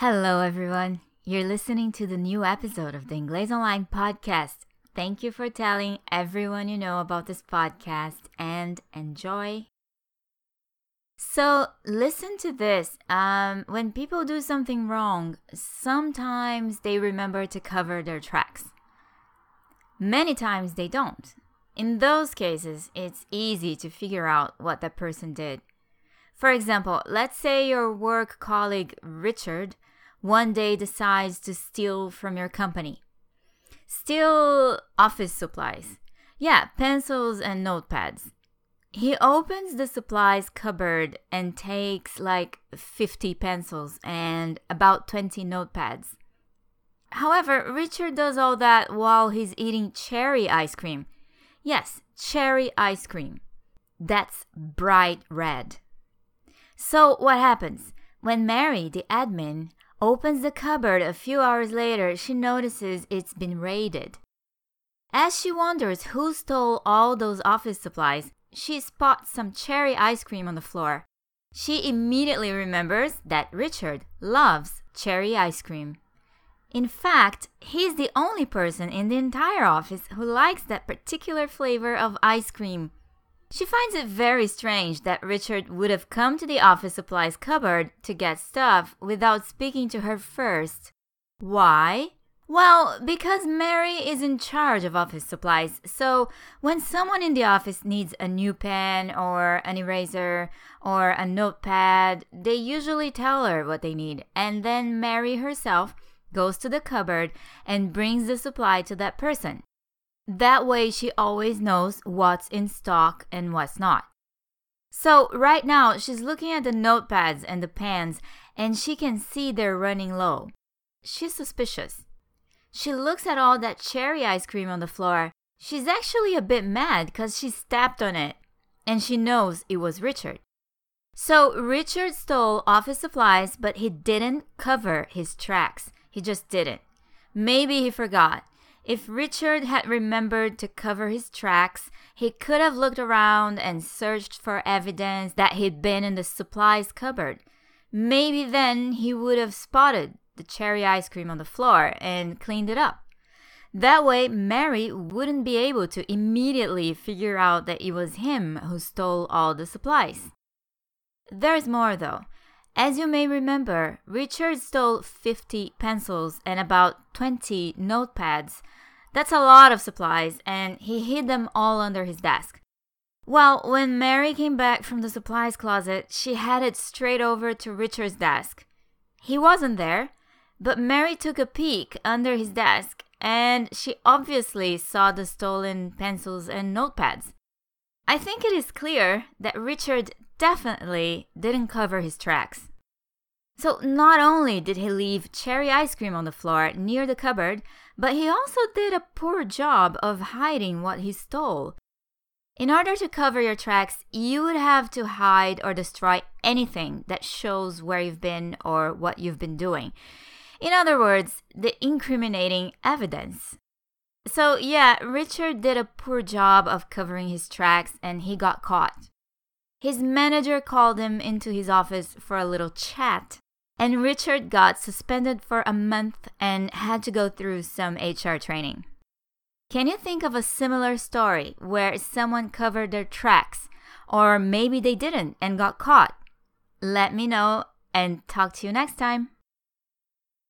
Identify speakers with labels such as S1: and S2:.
S1: Hello, everyone. You're listening to the new episode of the Inglês Online podcast. Thank you for telling everyone you know about this podcast and enjoy. So, listen to this. Um, when people do something wrong, sometimes they remember to cover their tracks. Many times they don't. In those cases, it's easy to figure out what that person did. For example, let's say your work colleague Richard one day decides to steal from your company. Steal office supplies. Yeah, pencils and notepads. He opens the supplies cupboard and takes like 50 pencils and about 20 notepads. However, Richard does all that while he's eating cherry ice cream. Yes, cherry ice cream. That's bright red. So, what happens? When Mary, the admin, opens the cupboard a few hours later, she notices it's been raided. As she wonders who stole all those office supplies, she spots some cherry ice cream on the floor. She immediately remembers that Richard loves cherry ice cream. In fact, he's the only person in the entire office who likes that particular flavor of ice cream. She finds it very strange that Richard would have come to the office supplies cupboard to get stuff without speaking to her first. Why? Well, because Mary is in charge of office supplies, so when someone in the office needs a new pen or an eraser or a notepad, they usually tell her what they need, and then Mary herself goes to the cupboard and brings the supply to that person. That way, she always knows what's in stock and what's not. So, right now, she's looking at the notepads and the pens, and she can see they're running low. She's suspicious. She looks at all that cherry ice cream on the floor. She's actually a bit mad because she stepped on it, and she knows it was Richard. So, Richard stole office supplies, but he didn't cover his tracks. He just didn't. Maybe he forgot. If Richard had remembered to cover his tracks, he could have looked around and searched for evidence that he'd been in the supplies cupboard. Maybe then he would have spotted the cherry ice cream on the floor and cleaned it up. That way, Mary wouldn't be able to immediately figure out that it was him who stole all the supplies. There's more though. As you may remember, Richard stole 50 pencils and about 20 notepads. That's a lot of supplies, and he hid them all under his desk. Well, when Mary came back from the supplies closet, she headed straight over to Richard's desk. He wasn't there, but Mary took a peek under his desk, and she obviously saw the stolen pencils and notepads. I think it is clear that Richard definitely didn't cover his tracks. So, not only did he leave cherry ice cream on the floor near the cupboard, but he also did a poor job of hiding what he stole. In order to cover your tracks, you would have to hide or destroy anything that shows where you've been or what you've been doing. In other words, the incriminating evidence. So, yeah, Richard did a poor job of covering his tracks and he got caught. His manager called him into his office for a little chat, and Richard got suspended for a month and had to go through some HR training. Can you think of a similar story where someone covered their tracks, or maybe they didn't and got caught? Let me know and talk to you next time.